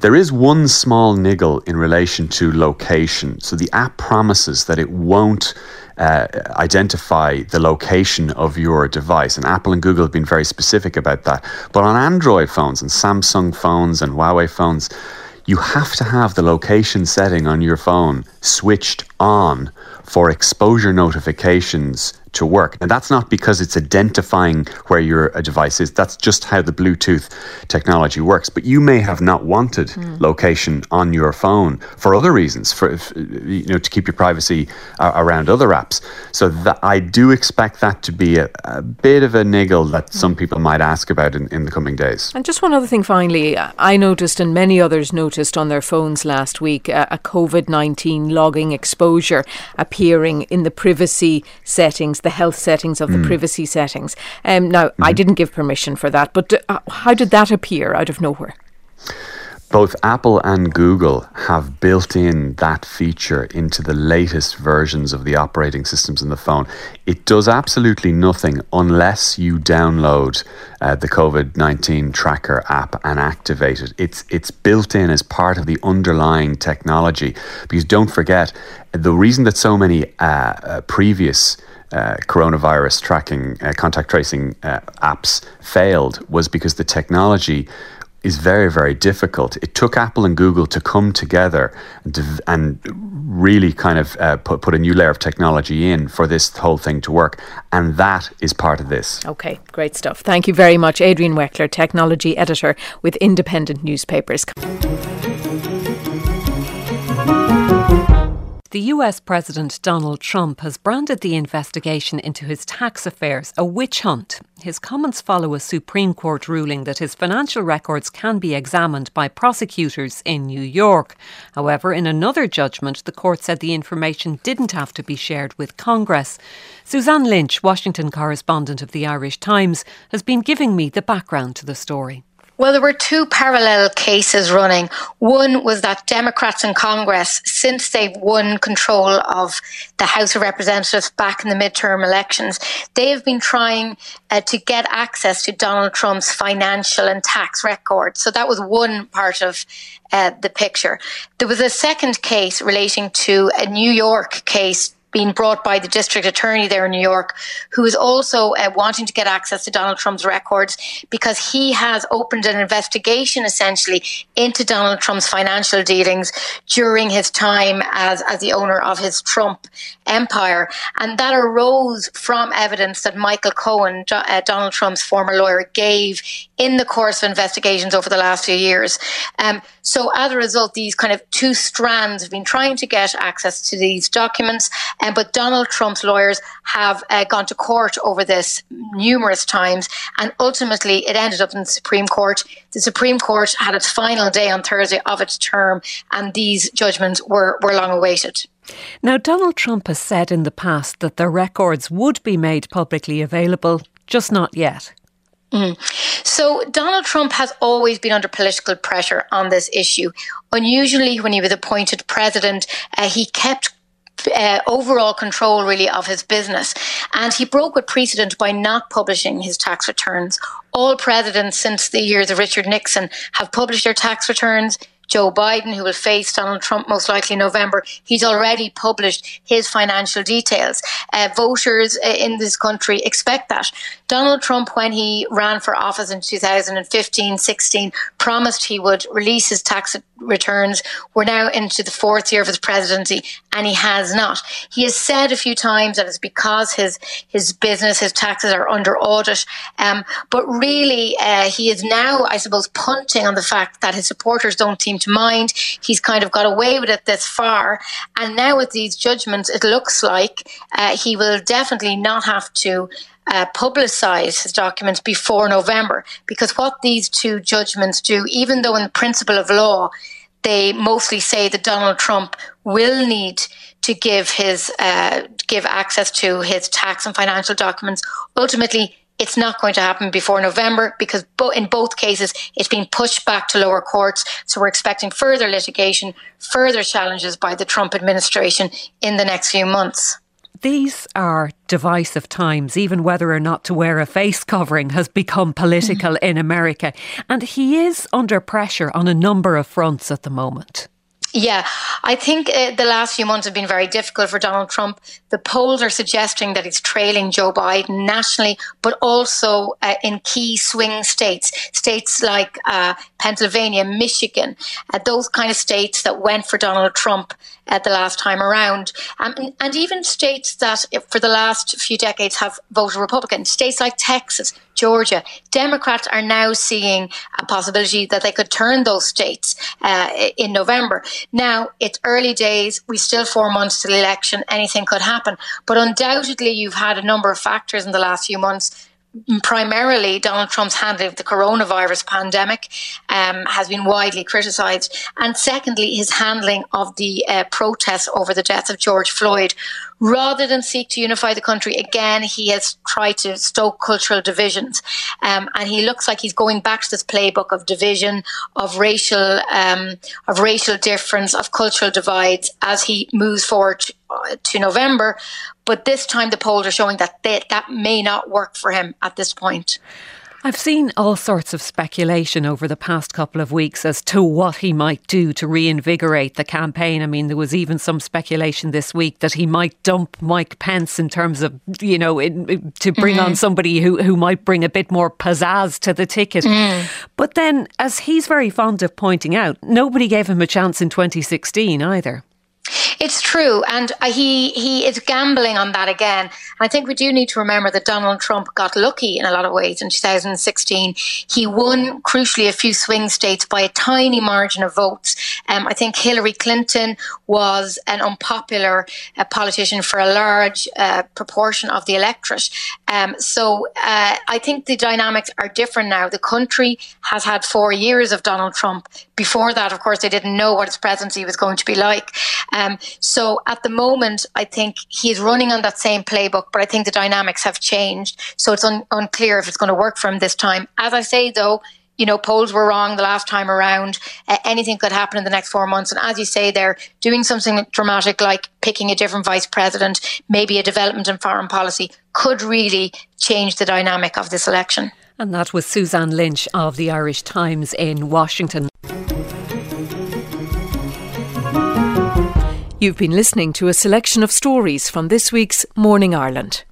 Speaker 20: There is one small niggle in relation to location. So the app promises that it won't uh, identify the location of your device. And Apple and Google have been very specific about that. But on Android phones and Samsung phones and Huawei phones, you have to have the location setting on your phone switched on for exposure notifications to work. And that's not because it's identifying where your device is. That's just how the Bluetooth technology works. But you may have not wanted mm. location on your phone for other reasons, for you know, to keep your privacy uh, around other apps. So that, I do expect that to be a, a bit of a niggle that some hmm. people might ask about in, in the coming days.
Speaker 1: And just one other thing, finally, I noticed, and many others noticed on their phones last week, uh, a COVID nineteen logging exposure appearing in the privacy settings the health settings of the mm. privacy settings. Um, now, mm-hmm. I didn't give permission for that, but uh, how did that appear out of nowhere?
Speaker 20: both Apple and Google have built in that feature into the latest versions of the operating systems in the phone. It does absolutely nothing unless you download uh, the COVID 19 tracker app and activate it. It's, it's built in as part of the underlying technology. Because don't forget, the reason that so many uh, uh, previous uh, coronavirus tracking, uh, contact tracing uh, apps failed was because the technology is very, very difficult. It took Apple and Google to come together and, and really kind of uh, put, put a new layer of technology in for this whole thing to work. And that is part of this.
Speaker 1: Okay, great stuff. Thank you very much, Adrian Weckler, technology editor with Independent Newspapers.
Speaker 2: The US President Donald Trump has branded the investigation into his tax affairs a witch hunt. His comments follow a Supreme Court ruling that his financial records can be examined by prosecutors in New York. However, in another judgment, the court said the information didn't have to be shared with Congress. Suzanne Lynch, Washington correspondent of the Irish Times, has been giving me the background to the story.
Speaker 21: Well, there were two parallel cases running. One was that Democrats in Congress, since they've won control of the House of Representatives back in the midterm elections, they have been trying uh, to get access to Donald Trump's financial and tax records. So that was one part of uh, the picture. There was a second case relating to a New York case being brought by the district attorney there in New York, who is also uh, wanting to get access to Donald Trump's records because he has opened an investigation essentially into Donald Trump's financial dealings during his time as, as the owner of his Trump empire. And that arose from evidence that Michael Cohen, uh, Donald Trump's former lawyer, gave in the course of investigations over the last few years. Um, so as a result, these kind of two strands have been trying to get access to these documents. Um, but Donald Trump's lawyers have uh, gone to court over this numerous times. And ultimately, it ended up in the Supreme Court. The Supreme Court had its final day on Thursday of its term, and these judgments were, were long awaited.
Speaker 2: Now, Donald Trump has said in the past that the records would be made publicly available, just not yet.
Speaker 21: Mm. So Donald Trump has always been under political pressure on this issue. Unusually, when he was appointed president, uh, he kept uh, overall control really of his business. And he broke with precedent by not publishing his tax returns. All presidents since the years of Richard Nixon have published their tax returns. Joe Biden, who will face Donald Trump most likely in November, he's already published his financial details. Uh, voters uh, in this country expect that. Donald Trump, when he ran for office in 2015 16, promised he would release his tax returns. We're now into the fourth year of his presidency, and he has not. He has said a few times that it's because his his business, his taxes are under audit. Um, but really, uh, he is now, I suppose, punting on the fact that his supporters don't seem to mind. He's kind of got away with it this far, and now with these judgments, it looks like uh, he will definitely not have to. Uh, publicize his documents before November because what these two judgments do, even though in principle of law they mostly say that Donald Trump will need to give his uh, give access to his tax and financial documents. Ultimately, it's not going to happen before November because bo- in both cases it's been pushed back to lower courts. So we're expecting further litigation, further challenges by the Trump administration in the next few months.
Speaker 2: These are divisive times, even whether or not to wear a face covering has become political (laughs) in America. And he is under pressure on a number of fronts at the moment.
Speaker 21: Yeah, I think uh, the last few months have been very difficult for Donald Trump. The polls are suggesting that he's trailing Joe Biden nationally, but also uh, in key swing states, states like uh, Pennsylvania, Michigan, uh, those kind of states that went for Donald Trump uh, the last time around, um, and, and, even states that for the last few decades have voted Republican, states like Texas, Georgia. Democrats are now seeing a possibility that they could turn those states uh, in November. Now, it's early days. We still four months to the election. Anything could happen. But undoubtedly, you've had a number of factors in the last few months. Primarily Donald Trump's handling of the coronavirus pandemic um, has been widely criticised, and secondly, his handling of the uh, protests over the death of George Floyd. Rather than seek to unify the country again, he has tried to stoke cultural divisions, um, and he looks like he's going back to this playbook of division, of racial, um, of racial difference, of cultural divides as he moves forward uh, to November. But this time, the polls are showing that they, that may not work for him at this point.
Speaker 2: I've seen all sorts of speculation over the past couple of weeks as to what he might do to reinvigorate the campaign. I mean, there was even some speculation this week that he might dump Mike Pence in terms of, you know, in, to bring mm-hmm. on somebody who, who might bring a bit more pizzazz to the ticket. Mm. But then, as he's very fond of pointing out, nobody gave him a chance in 2016 either.
Speaker 21: It's true, and uh, he he is gambling on that again. I think we do need to remember that Donald Trump got lucky in a lot of ways in 2016. He won crucially a few swing states by a tiny margin of votes. Um, I think Hillary Clinton was an unpopular uh, politician for a large uh, proportion of the electorate. Um, so uh, I think the dynamics are different now. The country has had four years of Donald Trump. Before that, of course, they didn't know what his presidency was going to be like. Um, so at the moment, I think he's running on that same playbook, but I think the dynamics have changed. So it's un- unclear if it's going to work for him this time. As I say, though, you know, polls were wrong the last time around. Uh, anything could happen in the next four months. And as you say, they're doing something dramatic like picking a different vice president, maybe a development in foreign policy, could really change the dynamic of this election.
Speaker 2: And that was Suzanne Lynch of the Irish Times in Washington.
Speaker 1: You've been listening to a selection of stories from this week's Morning Ireland.